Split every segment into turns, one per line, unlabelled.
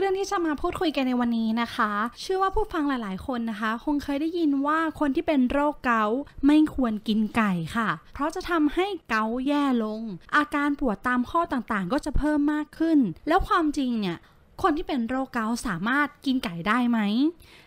เรื่องที่จะมาพูดคุยกันในวันนี้นะคะ เชื่อว่าผู้ฟังหลาย ๆ คนนะคะ คงเคยได้ยินว่าคนที่เป็นโรคเกาต์ไม่ควรกินไก่ค่ะ เพราะจะทำให้เกาต์แย่ลง อาการปวดตามข้อต่างๆ ก็จะเพิ่มมากขึ้น แล้วความจริงเนี่ย คนที่เป็นโรคเกาต์สามารถกินไก่ได้ไหม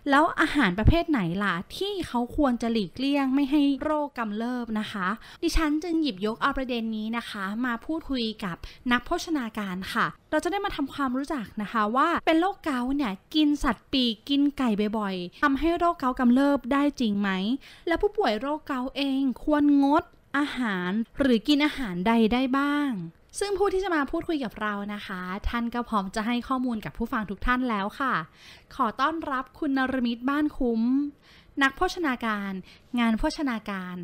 แล้วอาหารประเภทไหนล่ะ ที่เขาควรจะหลีกเลี่ยงไม่ให้โรคกำเริบนะคะ ดิฉันจึงหยิบยกเอาประเด็นนี้นะคะ มาพูดคุยกับนักโภชนาการค่ะ เราจะได้มาทำความรู้จักนะคะว่าเป็นโรคเกาต์เนี่ยกินสัตว์ปีกกินไก่บ่อยๆทำให้โรคเกาต์กำเริบได้จริงไหม และผู้ป่วยโรคเกาต์เองควรงดอาหารหรือกินอาหารใดได้บ้าง ซึ่งผู้ที่จะมาพูดคุยกับเรานะคะ ท่านก็พร้อมจะให้ข้อมูลกับผู้ฟังทุกท่านแล้วค่ะ ขอต้อนรับคุณนรมิตบ้านคุ้ม นักโภชนาการ งานโภชนาการ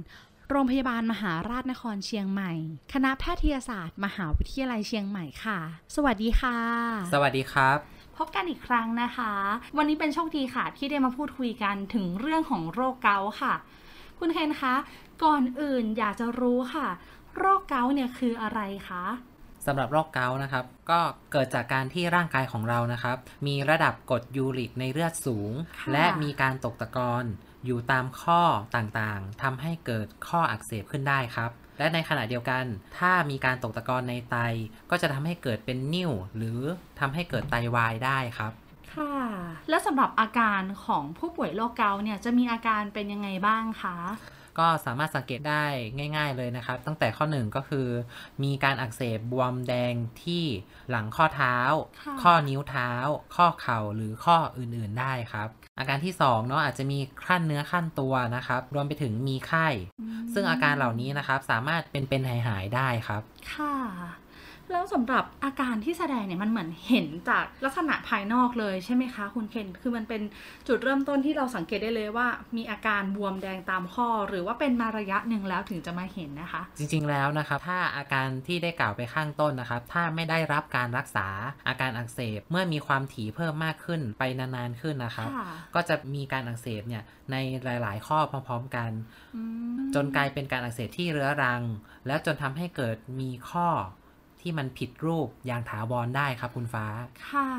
โรงพยาบาลมหาราชนครเชียงใหม่ คณะแพทยศาสตร์ มหาวิทยาลัยเชียงใหม่ค่ะ สวัสดีค่ะ
สวัสดีครับ
พบกันอีกครั้งนะคะ วันนี้เป็นโชคดีค่ะ ที่ได้มาพูดคุยกันถึงเรื่องของโรคเกาต์ค่ะ คุณเคนคะ ก่อนอื่นอยากจะรู้ค่ะ โรคเกาต์เนี่ยคืออะไรคะ
สำหรับโรคเกาต์นะครับ ก็เกิดจากการที่ร่างกายของเรานะครับ มีระดับกรดยูริกในเลือดสูง
ค่ะ
และมีการตกตะกอนอยู่ตามข้อต่างๆทำให้เกิดข้ออักเสบขึ้นได้ครับ และในขณะเดียวกัน ถ้ามีการตกตะกอนในไต ก็จะทำให้เกิดเป็นนิ่ว หรือทำให้เกิดไตวายได้ครับ
ค่ะ แล้วสำหรับอาการของผู้ป่วยโรคเกาต์เนี่ยจะมีอาการเป็นยังไงบ้างคะ
ก็สามารถสังเกตได้ง่าย ๆเลยนะครับ ตั้งแต่ข้อหนึ่งก็คือ มีการอักเสบบวมแดงที่หลังข้อเท้า
ค่ะ
ข้อนิ้วเท้า ข้อเข่าหรือข้ออื่นๆได้ครับ อาการที่2เนาะอาจจะมีคลั่นเนื้อคลั่นตัวนะครับรวมไปถึงมีไข้ ซึ่งอาการเหล่านี้นะครับสามารถเป็นเป็นหายหายๆได้ครับ
ค่ะ แล้วสำหรับอาการที่แสดงเนี่ยมันเหมือนเห็นจากลักษณะภายนอกเลยใช่ไหมคะคุณเคนคือมันเป็นจุดเริ่มต้นที่เราสังเกตได้เลยว่า มีอาการบวมแดงตามข้อ หรือว่าเป็นมาระยะหนึ่งแล้วถึงจะมาเห็นนะคะ
จริงๆแล้วนะครับถ้าอาการที่ได้กล่าวไปข้างต้นนะครับ ถ้าไม่ได้รับการรักษาอาการอักเสบเมื่อมีความถี่เพิ่มมากขึ้นไปนานๆขึ้นนะครับ
ค่ะ
ก็จะมีการอักเสบเนี่ยในหลาย ๆ ข้อพร้อม ๆ กัน
อืม
จนกลายเป็นการอักเสบที่เรื้อรัง แล้วจนทำให้เกิดมีข้อ ที่มันผิดรูปอย่างถาวรได้ครับคุณฟ้า
ค่ะ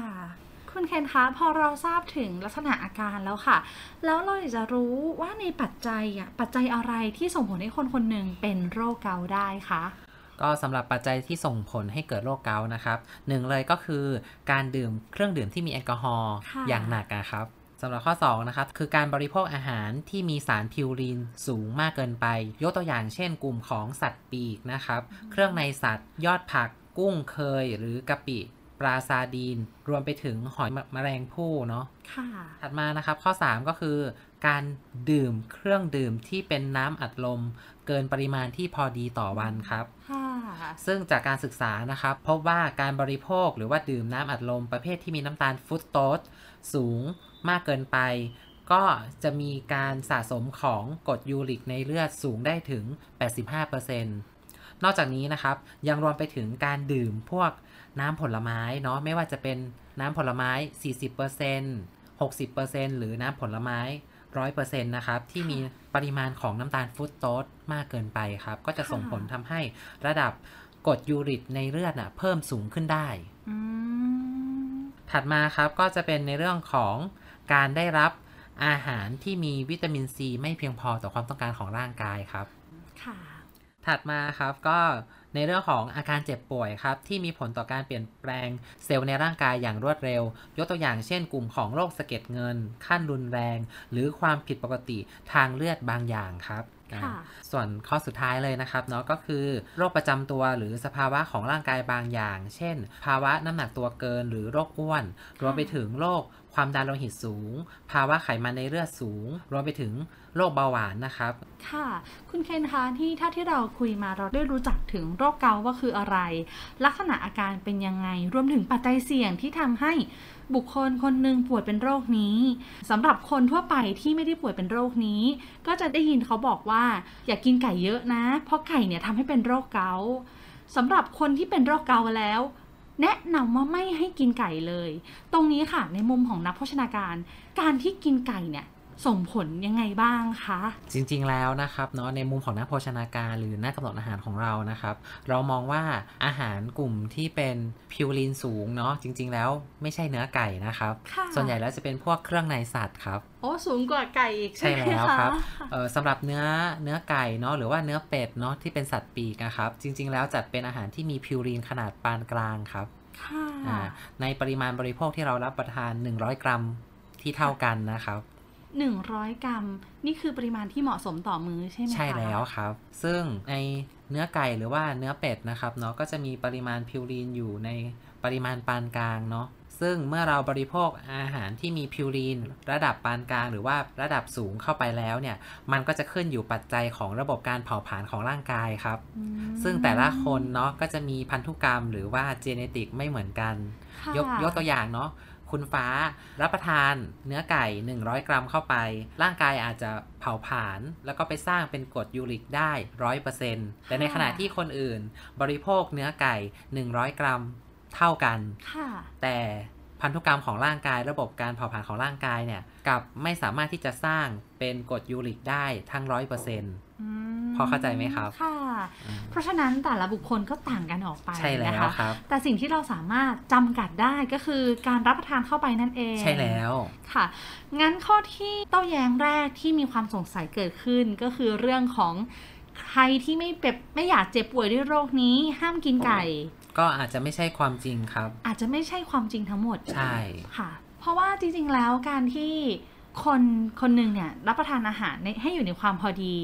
คุณเคนคะพอเราทราบถึงลักษณะอาการแล้วค่ะ แล้วเราอยากจะรู้ว่าในปัจจัยอะปัจจัยอะไรที่ส่งผลให้คนคนหนึ่งเป็นโรคเกาต์ได้คะ
ก็สำหรับปัจจัยที่ส่งผลให้เกิดโรคเกาต์นะครับหนึ่งเลยก็คือการดื่มเครื่องดื่มที่มีแอลกอฮอล์
ค่ะ
อย่างหนักนะครับ สำหรับข้อ 2 นะครับ คือการบริโภคอาหารที่มีสารพิวรีนสูงมากเกินไป ยกตัวอย่างเช่น กลุ่มของสัตว์ปีกนะครับ เครื่องในสัตว์ ยอดผัก กุ้งเคย หรือกะปิปลาซาดีน รวมไปถึงหอยแมลงภู่เนาะ
ค่ะ
ถัดมานะครับข้อ 3 ก็คือ การดื่มเครื่องดื่มที่เป็นน้ำอัดลม เกินปริมาณที่พอดีต่อวันครับ
ค่ะ
ซึ่งจากการศึกษานะครับ พบว่าการบริโภคหรือว่าดื่มน้ำอัดลมประเภทที่มีน้ำตาลฟรุตโตสสูง มากเกินไป ก็จะมีการสะสมของกรดยูริกในเลือดสูงได้ถึง 85%นอกจากนี้นะครับยังรวมไปถึงการดื่มพวกน้ำผลไม้เนาะไม่ว่าจะเป็นน้ำผลไม้ 40% 60%หรือน้ำผลไม้100%นะครับ ที่มีปริมาณของน้ำตาลฟรุตโตสมากเกินไปครับ ก็จะส่งผลทำให้ระดับกรดยูริกในเลือดน่ะเพิ่มสูงขึ้นได้
อืม
ถัดมาครับก็จะเป็นในเรื่องของ การได้รับอาหารที่มีวิตามินซีไม่เพียงพอต่อความต้องการของร่างกายครับ
ค่ะ
ถัดมาครับก็ในเรื่องของอาการเจ็บป่วยครับ ที่มีผลต่อการเปลี่ยนแปลงเซลล์ในร่างกายอย่างรวดเร็ว ยกตัวอย่างเช่นกลุ่มของโรคสะเก็ดเงิน ขั้นรุนแรง หรือความผิดปกติทางเลือดบางอย่างครับ
ค่ะ
ส่วนข้อสุดท้ายเลยนะครับเนาะก็คือโรคประจำตัวหรือสภาวะของร่างกายบางอย่าง เช่น ภาวะน้ำหนักตัวเกินหรือโรคอ้วน รวมไปถึงโรคความดันโลหิตสูง ภาวะไขมันในเลือดสูง รวมไปถึงโรคเบาหวานนะครับ
ค่ะ คุณเคนคะที่ถ้าที่เราคุยมาเราได้รู้จักถึงโรคเกาต์ว่าคืออะไร ลักษณะอาการเป็นยังไง รวมถึงปัจจัยเสี่ยงที่ทำให้บุคคลคนหนึ่งป่วยเป็นโรคนี้สำหรับคนทั่วไปที่ไม่ได้ป่วยเป็นโรคนี้ ก็จะได้ยินเขาบอกว่า อย่ากกินไก่เยอะนะ เพราะไก่เนี่ยทำให้เป็นโรคเกาต์สำหรับคนที่เป็นโรคเกาต์แล้ว แนะนำว่าไม่ให้กินไก่เลย ตรงนี้ค่ะในมุมของนักโภชนาการ การที่กินไก่เนี่ย ส่งผลยังไงบ้างคะ
จริงๆแล้วนะครับเนาะในมุมของนักโภชนาการหรือนักกำหนดอาหารของเรานะครับ เรามองว่าอาหารกลุ่มที่เป็นพิวรีนสูงเนาะจริง ๆ แล้วไม่ใช่เนื้อไก่นะครับ
ค่ะ
ส่วนใหญ่แล้วจะเป็นพวกเครื่องในสัตว์ครับ
โอ้สูงกว่าไก่อีก
ใช่
ใช่ไหม
แล้ว
คะ
ครับเอ่อสำหรับเนื้อเนื้อไก่เนาะหรือว่าเนื้อเป็ดเนาะที่เป็นสัตว์ปีกนะครับ จริง ๆ แล้วจัดเป็นอาหารที่มีพิวรีนขนาดปานกลางครับ
ค่ะ
อ่าในปริมาณบริโภคที่เรารับประทาน 100 กรัมที่เท่ากันนะครับ
หนึ่งร้อยกรัม นี่คือปริมาณที่เหมาะสมต่อมื้อใช่ไหมคะ
ใช่แล้วครับ ซึ่งในเนื้อไก่หรือว่าเนื้อเป็ดนะครับเนาะก็จะมีปริมาณพิวรีนอยู่ในปริมาณปานกลางเนาะซึ่งเมื่อเราบริโภคอาหารที่มีพิวรีน ระดับปานกลางหรือว่าระดับสูงเข้าไปแล้วเนี่ย มันก็จะขึ้นอยู่ปัจจัยของระบบการเผาผลาญของร่างกายครับ
อืม
ซึ่งแต่ละคนเนาะก็จะมีพันธุกรรมหรือว่าเจเนติกไม่เหมือนกัน
ค่ะ
ยกยกตัวอย่างเนาะ คุณฟ้ารับประทานเนื้อไก่ 100 กรัมเข้าไป ร่างกายอาจจะเผาผลาญแล้วก็ไปสร้างเป็นกรดยูริกได้100%แต่ในขณะที่คนอื่น บริโภคเนื้อไก่ 100 กรัมเท่ากัน
ค่ะ
แต่พันธุกรรมของร่างกายระบบการเผาผลาญของร่างกายเนี่ยกลับไม่สามารถที่จะสร้างเป็นกรดยูริกได้ทั้ง100%
อืม
พอเข้าใจไหมครับ
ค่ะ เพราะฉะนั้นแต่ละบุคคลก็ต่างกันออกไป
ใช่แล้
นะ
ว
คะ
ครับ
แต่สิ่งที่เราสามารถจำกัดได้ก็คือการรับประทานเข้าไปนั่นเอง
ใช่แล้ว
ค่ะ งั้นข้อที่โต้แย้งแรกที่มีความสงสัยเกิดขึ้นก็คือเรื่องของใครที่ไม่เจ็บไม่อยากเจ็บป่วยด้วยโรคนี้ ห้ามกินไก่
ก็อาจจะไม่ใช่ความจริงครับ
อาจจะไม่ใช่ความจริงทั้งหมด
ใช่
ค่ะ เพราะว่าจริงๆแล้วการที่คนคนหนึ่งเนี่ยรับประทานอาหารในให้อยู่ในความพอดี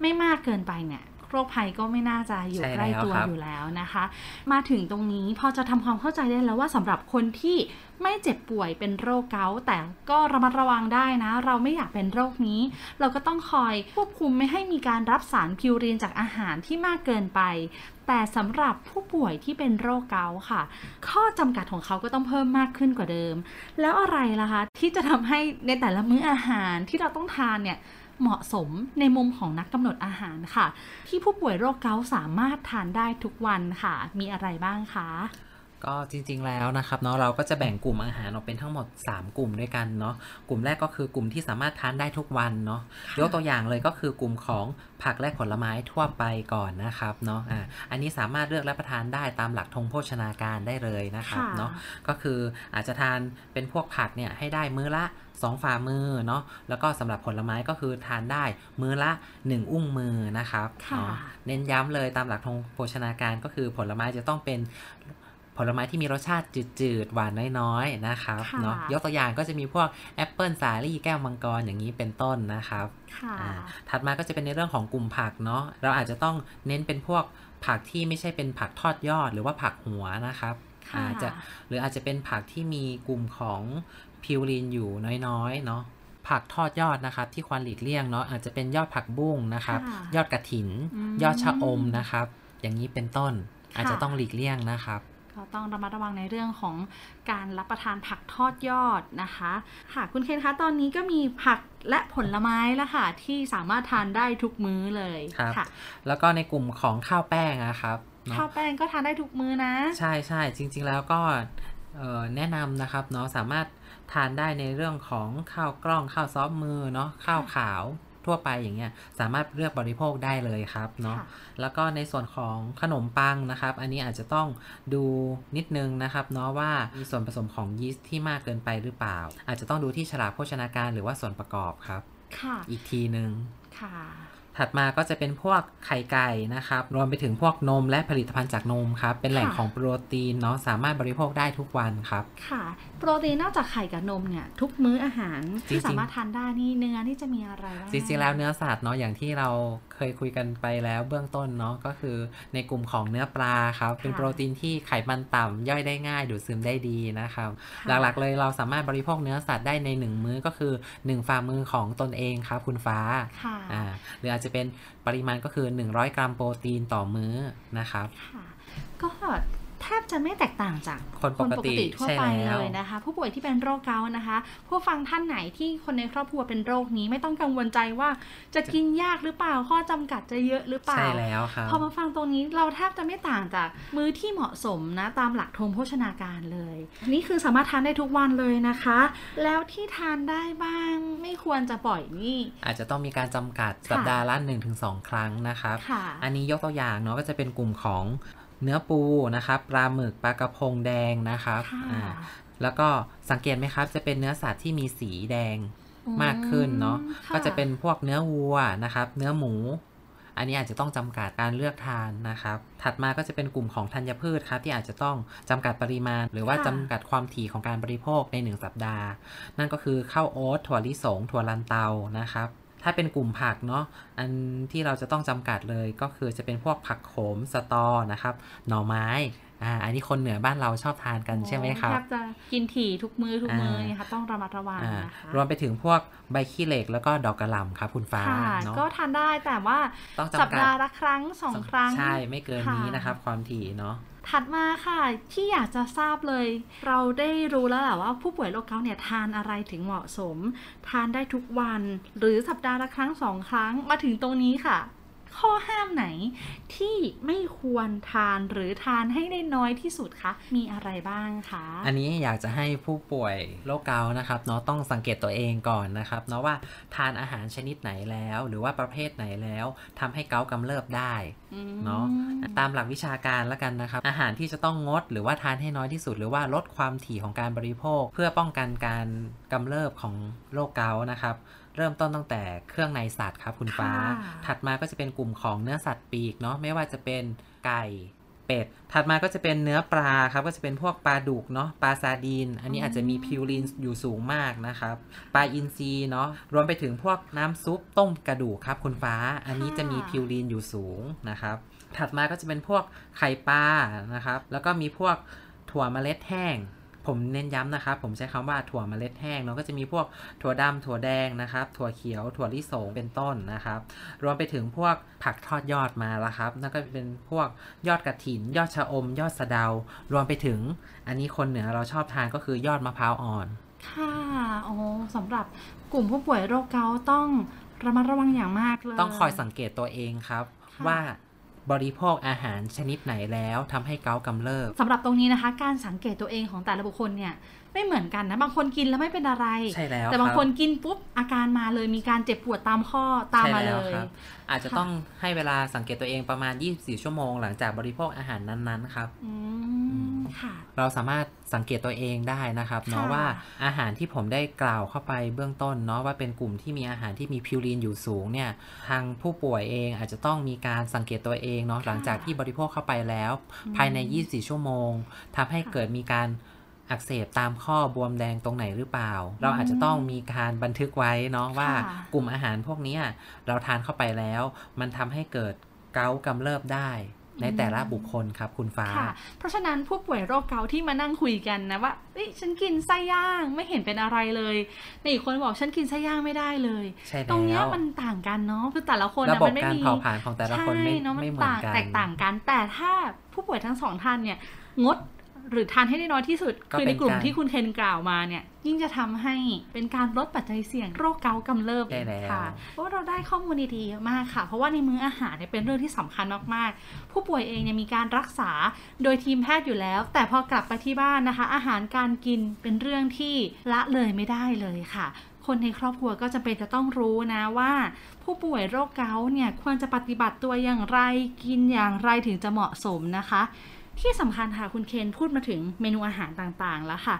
ไม่มากเกินไปเนี่ย โรคภัยก็ไม่น่าจะอยู่
ใช่
ใกล้ตัว
แล้วครับ
อยู่แล้วนะคะ มาถึงตรงนี้พอจะทำความเข้าใจได้แล้วว่าสำหรับคนที่ไม่เจ็บป่วยเป็นโรคเกาต์แต่ก็ระมัดระวังได้นะ เราไม่อยากเป็นโรคนี้ เราก็ต้องคอยควบคุมไม่ให้มีการรับสารพิวรีนจากอาหารที่มากเกินไป แต่สำหรับผู้ป่วยที่เป็นโรคเกาต์ค่ะ ข้อจำกัดของเขาก็ต้องเพิ่มมากขึ้นกว่าเดิม แล้วอะไรล่ะคะที่จะทำให้ในแต่ละมื้ออาหารที่เราต้องทานเนี่ย เหมาะสมในมุมของนักกำหนดอาหารค่ะ ที่ผู้ป่วยโรคเกาต์สามารถทานได้ทุกวันค่ะ มีอะไรบ้างคะ
ก็จริงๆแล้วนะครับเนาะเราก็จะแบ่งกลุ่มอาหารออกเป็นทั้งหมด 3 กลุ่มด้วยกันเนาะกลุ่มแรกก็คือกลุ่มที่สามารถทานได้ทุกวันเนาะยกตัวอย่างเลยก็คือกลุ่มของผักและผลไม้ทั่วไปก่อนนะครับเนาะอ่าอันนี้สามารถเลือกรับประทานได้ตามหลักธงโภชนาการได้เลยนะครับ
ค่ะ
เนาะก็คืออาจจะทานเป็นพวกผักเนี่ยให้ได้มื้อละ 2 ฝ่ามือเนาะแล้วก็สำหรับผลไม้ก็คือทานได้มื้อละ 1 อุ้งมือนะครับ
ค่ะ
เนาะเน้นย้ำเลยตามหลักทงโภชนาการก็คือผลไม้จะต้องเป็นผลไม้ที่มีรสชาติจืดๆ หวานน้อยๆ นะครับ
ค่ะ
เนาะยกตัวอย่างก็จะมีพวกแอปเปิลสาลี่แก้วมังกรอย่างนี้เป็นต้นนะครับ
ค่ะ
อ่าถัดมาก็จะเป็นในเรื่องของกลุ่มผักเนาะเราอาจจะต้องเน้นเป็นพวกผักที่ไม่ใช่เป็นผักทอดยอดหรือว่าผักหัวนะครับ
ค่ะ
อาจจะหรืออาจจะเป็นผักที่มีกลุ่มของพิวรีนอยู่น้อยๆเนาะผักทอดยอดนะครับที่ควรหลีกเลี่ยงเนาะอาจจะเป็นยอดผักบุ้งนะครับ
ค่ะ
ยอดกระถิน
อืม
ยอดชะอมนะครับ อย่างนี้เป็นต้น
ค่ะ
อาจจะต้องหลีกเลี่ยงนะครับ
ก็ต้องระมัดระวังในเรื่องของการรับประทานผักทอดยอดนะคะค่ะคุณเคนคะตอนนี้ก็มีผักและผลไม้แล้วค่ะที่สามารถทานได้ทุกมื้อเลย
ครับ
ค่ะ
แล้วก็ในกลุ่มของข้าวแป้งนะครับเนาะ
ข้าวแป้งก็ทานได้ทุกมื้อนะ
ใช่ใช่จริง ๆ แล้วก็เอ่อแนะนำนะครับเนาะสามารถทานได้ในเรื่องของข้าวกล้องข้าวซอฟต์มือเนาะข้าวขาวทั่วไปอย่างเงี้ยสามารถเลือกบริโภคได้เลยครับเนาะ
ค่ะ
แล้วก็ในส่วนของขนมปังนะครับ อันนี้อาจจะต้องดูนิดนึงนะครับเนาะว่ามีส่วนผสมของยีสต์ที่มากเกินไปหรือเปล่า อาจจะต้องดูที่ฉลากโภชนาการหรือว่าส่วนประกอบครับ
ค่ะ
อีกทีหนึ่ง
ค่ะ
ถัดมาก็จะเป็นพวกไข่ไก่นะครับ รวมไปถึงพวกนมและผลิตภัณฑ์จากนมครับ เป็นแหล่ง
ค่ะ
ของโปรตีนเนาะ สามารถบริโภคได้ทุกวันครับ
ค่ะ โปรตีนนอกจากไข่กับนมเนี่ย ทุกมื้ออาหารที่
จริงๆ
สามารถทานได้นี่เนื้อนี่จะมีอะไรบ้าง
จริงๆแล้วเนื้อสัตว์เนาะ อย่างที่เราเค ยคุยกันไปแล้วเบื้องต้นเนาะก็คือในกลุ่มของเนื้อปลาครับเป็นโปรตีนที่ไขมันต่ำย่อยได้ง่ายดูดซึมได้ดีนะครับ
ค่ะ
หลักๆเลยเราสามารถบริโภคเนื้อสัตว์ได้ในหนึ่งมื้อก็คือหนึ่งฝ่ามือของตนเองครับคุณฟ้า
ค่ะ
อ่าหรืออาจจะเป็นปริมาณก็คือ 100 กรัมโปรตีนต่อมื้อนะครับ
ค่ะก็ แทบจะไม่แตกต่างจาก
คนปกติ
ทั่ว
ใช่
ไป
แล้ว
เลยนะคะ ผู้ป่วยที่เป็นโรคเกาต์นะคะ ผู้ฟังท่านไหนที่คนในครอบครัวเป็นโรคนี้ไม่ต้องกังวลใจว่าจะกินยากหรือเปล่าข้อจำกัดจะเยอะหรือเปล่า
ใช่แล้วครับ
พอมาฟังตรงนี้เราแทบจะไม่ต่างจากมื้อที่เหมาะสมนะตามหลักธงโภชนาการเลย นี่คือสามารถทานได้ทุกวันเลยนะคะ แล้วที่ทานได้บ้างไม่ควรจะปล่อยนี่
อาจจะต้องมีการจำกัดสัปดาห์ละ1-2 ครั้งนะครับ
ค่ะ
อันนี้ยกตัวอย่างเนาะก็จะเป็นกลุ่มของ เนื้อปูนะครับปลาหมึกปลากระพงแดงนะครับ
ค่ะ
อ่าแล้วก็สังเกตไหมครับ จะเป็นเนื้อสัตว์ที่มีสีแดงมากขึ้นเนาะ
อืม
ก็จะ
ค่
เป็นพวกเนื้อวัวนะครับ เนื้อหมู อันนี้อาจจะต้องจำกัดการเลือกทานนะครับ ถัดมาก็จะเป็นกลุ่มของธัญพืชครับ ที่อาจจะต้องจำกัดปริมาณ หรือว่า
ค่ะ
จำกัดความถี่ของการบริโภคใน 1 สัปดาห์ นั่นก็คือข้าวโอ๊ตถั่วลิสง ถั่วลันเตานะครับ ถ้าเป็นกลุ่มผักเนาะอันที่เราจะต้องจำกัดเลยก็คือจะเป็นพวกผักโขมสตอนะครับหน่อไม้อ่าอันนี้คนเหนือบ้านเราชอบทานกันใช่ไหมครับ
แทบจะกินถี่ทุกมือ้อทุกมื้อ
อ่า
นะคะต้องระมัดระวัง
อ่า
นะคะ
รวมไปถึงพวกใบขี้เหล็กแล้วก็ดอกกระหล่ำครับคุณฟ้า
ค่ะ
เนาะ
ก็ทานได้แต่ว่า
ต้อง
สัป
จำกัด
ดาห์ละครั้งสองครั้ง
ใช่ไม่เกินนี้
ค่ะ
นะครับความถี่เนาะ
ถัดมาค่ะที่อยากจะทราบเลย เราได้รู้แล้วแหละว่าผู้ป่วยโรคเกาต์เนี่ยทานอะไรถึงเหมาะสม ทานได้ทุกวัน หรือสัปดาห์ละครั้งสองครั้งมาถึงตรงนี้ค่ะ ข้อห้ามไหนที่ไม่ควรทานหรือทานให้ได้น้อยที่สุดคะ มีอะไรบ้างคะ
อันนี้อยากจะให้ผู้ป่วยโรคเกาต์นะครับเนาะต้องสังเกตตัวเองก่อนนะครับเนาะว่าทานอาหารชนิดไหนแล้ว หรือว่าประเภทไหนแล้วทำให้เกาต์กำเริบได้เนาะตามหลักวิชาการแล้วกันนะครับ อาหารที่จะต้องงดหรือว่าทานให้น้อยที่สุด หรือว่าลดความถี่ของการบริโภค เพื่อป้องกันการกำเริบของโรคเกาต์นะครับ เริ่มต้นตั้งแต่เครื่องในสัตว์ครับคุณฟ้า
ค่ะ
ถัดมาก็จะเป็นกลุ่มของเนื้อสัตว์ปีกเนาะไม่ว่าจะเป็นไก่เป็ด ถัดมาก็จะเป็นเนื้อปลาครับก็จะเป็นพวกปลาดุกเนาะปลาซาดีน อันนี้อาจจะมีพิวรินอยู่สูงมากนะครับ ปลาอินทรีเนาะรวมไปถึงพวกน้ำซุปต้มกระดูกครับคุณฟ้า อันนี้จะมีพิวรินอยู่สูงนะครับ ถัดมาก็จะเป็นพวกไข่ปลานะครับ แล้วก็มีพวกถั่วเมล็ดแห้ง ผมเน้นย้ำนะครับ ผมใช้คำว่าถั่วเมล็ดแห้งเนาะก็จะมีพวกถั่วดำถั่วแดงนะครับ ถั่วเขียว ถั่วลิสงเป็นต้นนะครับ รวมไปถึงพวกผักทอดยอดมาแล้วครับแล้วก็เป็นพวกยอดกระถิน ยอดชะอม ยอดสะเดา รวมไปถึง อันนี้คนเหนือเราชอบทานก็คือยอดมะพร้าวอ่อน
ค่ะโอ้สำหรับกลุ่มผู้ป่วยโรคเกาต์ต้องระมัดระวังอย่างมากเลย
ต้องคอยสังเกตตัวเองครับ
ค่ะ
ว่า บริโภคอาหารชนิดไหนแล้วทำให้เกาต์กำเริบ
สำหรับตรงนี้นะคะ การสังเกตตัวเองของแต่ละบุคคลเนี่ย ไม่เหมือนกันนะ บางคนกินแล้วไม่เป็นอะไร
ใช่แล้ว
แต่บาง
รับ
คนกินปุ๊บอาการมาเลยมีการเจ็บปวดตามข้อตามมาเล
ใช่แว
ย
ครับอาจจะ
ค่ะ
ต้องให้เวลาสังเกตตัวเองประมาณ 24 ชั่วโมงหลังจากบริโภคอาหารนั้นๆครับ
อืมค่ะ
เราสามารถสังเกตตัวเองได้นะครับเนาะ
ค่ะ
ว่าอาหารที่ผมได้กล่าวเข้าไปเบื้องต้นเนาะว่าเป็นกลุ่มที่มีอาหารที่มีพิวรีนอยู่สูงเนี่ยทางผู้ป่วยเองอาจจะต้องมีการสังเกตตัวเองเนาะหลังจากที่บริโภคเข้าไปแล้ว ภายใน 24 ชั่วโมงทำให้เกิดมีการ อักเสบตามข้อบวมแดงตรงไหนหรือเปล่า เราอาจจะต้องมีการบันทึกไว้เนาะว่า
ค่ะ
กลุ่มอาหารพวกเนี้ยเราทานเข้าไปแล้ว มันทำให้เกิดเกาต์กำเริบได้ในแต่ละบุคคลครับคุณฟ้า
ค่ะเพราะฉะนั้นผู้ป่วยโรคเกาต์ที่มานั่งคุยกันนะว่าเอ้ยฉันกินไส้ย่างไม่เห็นเป็นอะไรเลยในอีกคนบอกฉันกินไส้ย่างไม่ได้เลย
ใช่
ตรงเนี้
แล้
ยวมันต่างกันเนาะคือแต่ละคน
ระ
นะ
บบ
มันไม่
การ
มี
เผาผลาญของแต่ละคนไม่
ใช่เนาะมัน
ไม่เหมือน
ต่าง
กัน
แตกต่างกัน แต่ถ้าผู้ป่วยทั้งสองท่านเนี่ยงด หรือทานให้ได้น้อยที่สุด
ก็
คือ
เป็
ใน
น
กลุ่ม
การ
ที่คุณเคนกล่าวมาเนี่ย ยิ่งจะทำให้เป็นการลดปัจจัยเสี่ยงโรคเกาต์กำเริบ
ได้แล้ว
ค่ะเพราะว่าเราได้ข้อมูลดีๆเยอะมากค่ะ เพราะว่าในมื้ออาหารเนี่ยเป็นเรื่องที่สำคัญมากๆ ผู้ป่วยเองเนี่ยมีการรักษาโดยทีมแพทย์อยู่แล้ว แต่พอกลับไปที่บ้านนะคะ อาหารการกินเป็นเรื่องที่ละเลยไม่ได้เลยค่ะคนในครอบครัวก็จะเป็นจะต้องรู้นะว่า ผู้ป่วยโรคเกาต์เนี่ยควรจะปฏิบัติตัวอย่างไรกินอย่างไรถึงจะเหมาะสมนะคะ ที่สำคัญค่ะคุณเคนพูดมาถึงเมนูอาหารต่างๆแล้วค่ะ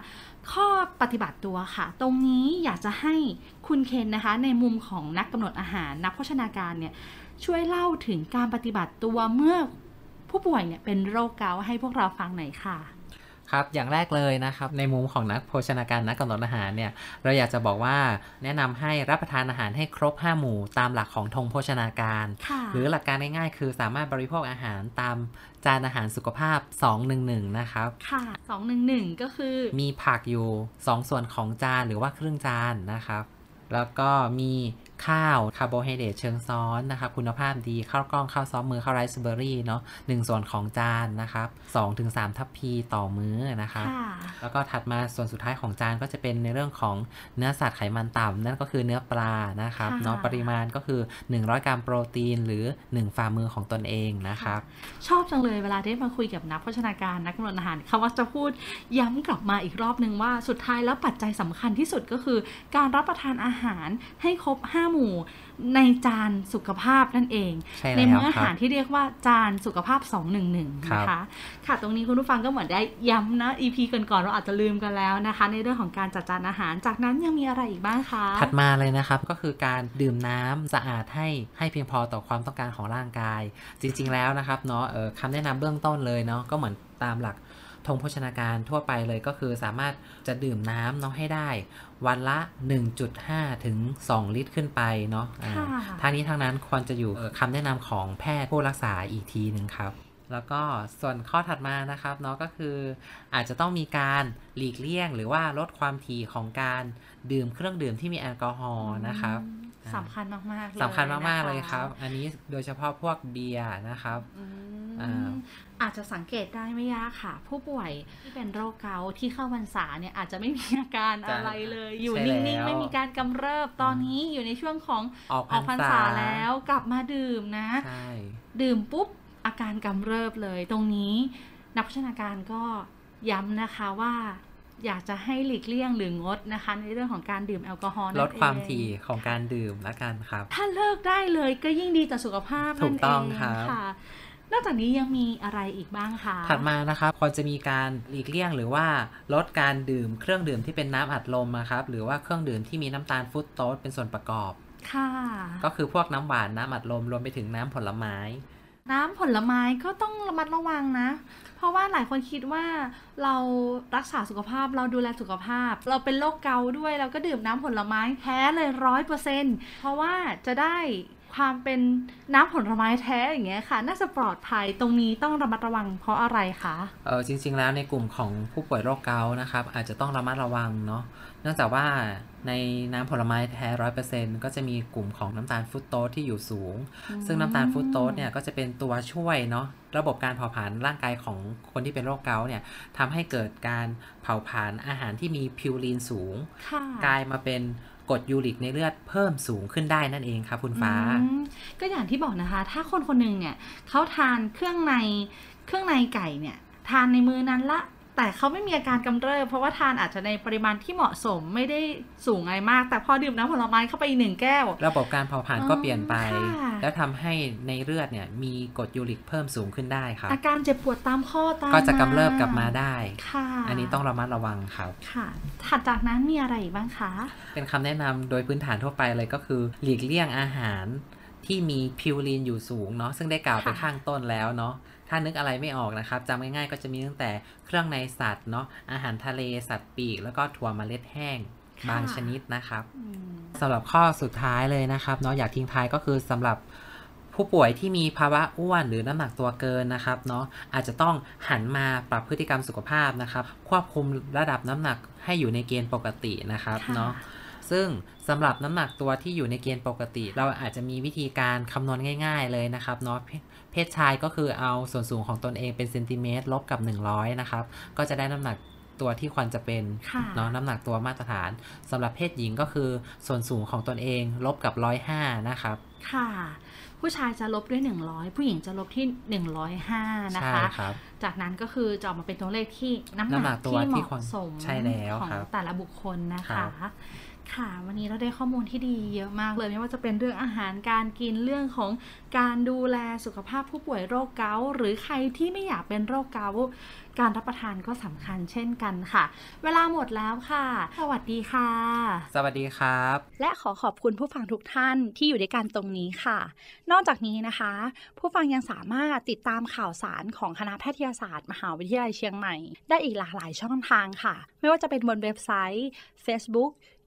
ข้อปฏิบัติตัวค่ะ ตรงนี้อยากจะให้คุณเคนนะคะ ในมุมของนักกำหนดอาหาร นักโภชนาการเนี่ยช่วยเล่าถึงการปฏิบัติตัวเมื่อผู้ป่วยเนี่ยเป็นโรคเกาต์ให้พวกเราฟังหน่อยค่ะ
ครับอย่างแรกเลยนะครับในมุมของนักโภชนาการนักกำหนดอาหารเนี่ยเราอยากจะบอกว่าแนะนำให้รับประทานอาหารให้ครบ 5 หมู่ตามหลักของธงโภชนาการ
ค่ะ
หรือหลักการง่ายๆ คือสามารถบริโภคอาหารตามจานอาหารสุขภาพ 211 นะครับ
ค่ะสองหนึ่งหนึ่งก็คือ
มีผักอยู่ 2 ส่วนของจานหรือว่าครึ่งจานนะครับ แล้วก็มี ข้าวคาร์โบไฮเดรตเชิงซ้อนนะครับคุณภาพดีข้าวกล้องข้าวซอฟมือข้าวไรซ์เบอร์รี่เนาะหนึ่งส่วนของจานนะครับ2-3ทัพพีต่อมื้อนะครับ
ค่ะ
แล้วก็ถัดมาส่วนสุดท้ายของจานก็จะเป็นในเรื่องของเนื้อสัตว์ไขมันต่ำนั่นก็คือเนื้อปลานะครับ
ค่ะ
เนาะปริมาณก็คือ 100 กรัมโปรตีนหรือ 1 ฝ่ามือของตนเองนะครับ
ชอบจังเลยเวลาได้มาคุยกับนักโภชนาการนักกำหนดอาหารเขาว่าจะพูดย้ำกลับมาอีกรอบนึงว่าสุดท้ายแล้วปัจจัยสำคัญที่สุดก็คือ การรับประทานอาหารให้ครบ5หมู่ในจานสุขภาพนั่นเอง
ใช่
ใน
แล้ว
มื้ออา
ครั
หาร
บ
ที่เรียกว่าจานสุขภาพ 211
ครับ
นะคะ ค่ะ ตรงนี้คุณผู้ฟังก็เหมือนได้ย้ำนะ EP ก่อนๆเราอาจจะลืมกันแล้วนะคะ ในเรื่องของการจัดจานอาหาร จากนั้นยังมีอะไรอีกบ้างคะ
ถัดมาเลยนะครับ ก็คือการดื่มน้ำสะอาดให้ให้เพียงพอต่อความต้องการของร่างกาย จริง ๆ แล้วนะครับเนาะเออคำแนะนำเบื้องต้นเลยเนาะ ก็เหมือนตามหลักธงโภชนาการทั่วไปเลยก็คือสามารถจะดื่มน้ำเนาะให้ได้ วันละ 1.5 ถึง 2 ลิตรขึ้นไปเนาะอ่า
ค่ะ
ทางนี้ทางนั้นควรจะอยู่เอ่อคำแนะนำของแพทย์ผู้รักษาอีกทีหนึ่งครับ แล้วก็ส่วนข้อถัดมานะครับเนาะก็คือ อาจจะต้องมีการหลีกเลี่ยง หรือว่าลดความถี่ของการดื่มเครื่องดื่มที่มีแอลกอฮอล์นะครับ
สำคัญมากๆเลย
สำคัญมากๆเลย
นะะ
ครับ อันนี้โดยเฉพาะพวกเบียร์นะครับ
อืม
อ่า
อาจจะสังเกตได้ไม่ยากค่ะ ผู้ป่วยที่เป็นโรคเกาต์ที่เข้าพรรษาเนี่ยอาจจะไม่มีอาการอะไรเลย อยู่
ใช่
นิ่ง
แล้ว
ๆไม่มีการกำเริบตอนนี้อยู่ในช่วงของ
ออก
ออกพรรษาแล้วกลับมาดื่มนะ
ใช่
ดื่มปุ๊บอาการกำเริบเลย ตรงนี้นักพัฒนาการก็ย้ำนะคะว่า อยากจะให้หลีกเลี่ยงหรืองดนะคะ ในเรื่องของการดื่มแอลกอฮอล์นั่น
ลดความ
เอง
ถี่ของการดื่มละกันครับ
ถ้าเลิกได้เลยก็ยิ่งดีต่อสุขภาพ
ถู
นั่น
กต้อง
เอง
ครับ
ค่ะนอกจากนี้ยังมีอะไรอีกบ้างคะ
ถัดมานะครับควรจะมีการหลีกเลี่ยงหรือว่าลดการดื่มเครื่องดื่มที่เป็นน้ำอัดลมนะครับ หรือว่าเครื่องดื่มที่มีน้ำตาลฟรุตโตสเป็นส่วนประกอบ
ค่ะ
ก็คือพวกน้ำหวานน้ำอัดลมรวมไปถึงน้ำผลไม้
น้ำผลไม้ก็ต้องระมัดระวังนะ เพราะว่าหลายคนคิดว่าเรารักษาสุขภาพเราดูแลสุขภาพ เราเป็นโรคเกาต์ด้วยเราก็ดื่มน้ำผลไม้แท้เลยร้อยเปอร์เซ็นเพราะว่าจะได้ ความเป็นน้ำผลไม้แท้อย่างเงี้ยค่ะ น่าจะปลอดภัยตรงนี้ต้องระมัดระวังเพราะอะไรคะ
เออจริง ๆ แล้วในกลุ่มของผู้ป่วยโรคเกาต์นะครับ อาจจะต้องระมัดระวังเนาะเนื่องจากว่าในน้ำผลไม้แท้ร้อยเปอร์เซ็นก็จะมีกลุ่มของน้ำตาลฟรุตโตสที่อยู่สูง ซึ่งน้ำตาลฟรุตโตสเนี่ยก็จะเป็นตัวช่วยเนาะระบบการเผาผลาญร่างกายของคนที่เป็นโรคเกาต์เนี่ยทำให้เกิดการเผาผลาญอาหารที่มีพิวรีนสูง
ค่ะ
กลายมาเป็นกรดยูริกในเลือดเพิ่มสูงขึ้นได้นั่นเองครับคุณฟ้า
ก็อย่างที่บอกนะคะ ถ้าคนคนหนึ่งเนี่ยเขาทานเครื่องในเครื่องในไก่เนี่ย ทานในมือนั้นละ แต่เขาไม่มีอาการกำเริบเพราะว่าทานอาจจะในปริมาณที่เหมาะสมไม่ได้สูงอะไรมาก แต่พอดื่มน้ำผลไม้เข้าไปอีกหนึ่งแก้ว
ระบบการเผาผลาญก็
อ๋อ
เปลี่ยนไป
ค่ะ
แล้วทำให้ในเลือดเนี่ยมีกรดยูริกเพิ่มสูงขึ้นได้ครับ
อาการเจ็บปวดตามข้อตาม
ก็จะ
มากำ
เริบกลับมาได้
ค่ะ
อันนี้ต้องระมัดระวังครับ
ค่ะถัดจากนั้นมีอะไรอีกบ้างคะ
เป็นคำแนะนำโดยพื้นฐานทั่วไปเลยก็คือ หลีกเลี่ยงอาหาร ที่มีพิวรีนอยู่สูงเนาะซึ่งได้กล่าวไป
ค่ะ
ข้างต้นแล้วเนาะถ้านึกอะไรไม่ออกนะครับจำง่ายๆก็จะมีตั้งแต่เครื่องในสัตว์เนาะอาหารทะเลสัตว์ปีก แล้วก็ถั่วเมล็ดแห้งบางชนิดนะครับ
อืม
สำหรับข้อสุดท้ายเลยนะครับเนาะอยากทิ้งท้ายก็คือสำหรับผู้ป่วยที่มีภาวะอ้วนหรือน้ำหนักตัวเกินนะครับเนาะอาจจะต้องหันมาปรับพฤติกรรมสุขภาพนะครับ ควบคุมระดับน้ำหนักให้อยู่ในเกณฑ์ปกตินะครับ
ค่ะ
เนาะ ซึ่งสำหรับน้ำหนักตัวที่อยู่ในเกณฑ์ปกติ เราอาจจะมีวิธีการคำนวณง่าย ๆ เลยนะครับเนาะเพเพศชายก็คือเอาส่วนสูงของตนเองเป็นเซนติเมตรลบกับ 100 นะครับ ก็จะได้น้ำหนักตัวที่ควรจะเป็น
ค่ะ
เนาะน้ำหนักตัวมาตรฐานสำหรับเพศหญิงก็คือส่วนสูงของตนเองลบกับ 105 นะครับ
ค่ะ ผู้ชายจะลบด้วย 100 ผู้หญิงจะลบที่ 105 นะ
ใช่
คะ
ครับ
จากนั้นก็คือจะออกมาเป็นตัวเลขที่น้ำห
น้ำหนั
นัก
กตัว
ที่เห
ที่
มาะ
ควร
สม
ใช่แล้ว
ของ
ครับ
แต่ละบุคคลนะ
ครั
คะ
บ
ค่ะ วันนี้เราได้ข้อมูลที่ดีเยอะมากเลยไม่ว่าจะเป็นเรื่องอาหารการกินเรื่องของการดูแลสุขภาพผู้ป่วยโรคเกาต์หรือใครที่ไม่อยากเป็นโรคเกาต์การรับประทานก็สำคัญเช่นกันค่ะ เวลาหมดแล้วค่ะ สวัสดีค่ะ
สวัสดีครับ
และขอขอบคุณผู้ฟังทุกท่านที่อยู่ด้วยกันตรงนี้ค่ะ นอกจากนี้นะคะ ผู้ฟังยังสามารถติดตามข่าวสารของคณะแพทยศาสตร์ มหาวิทยาลัยเชียงใหม่ ได้อีกหลากหลายช่องทางค่ะ ไม่ว่าจะเป็นบนเว็บไซต์ Facebook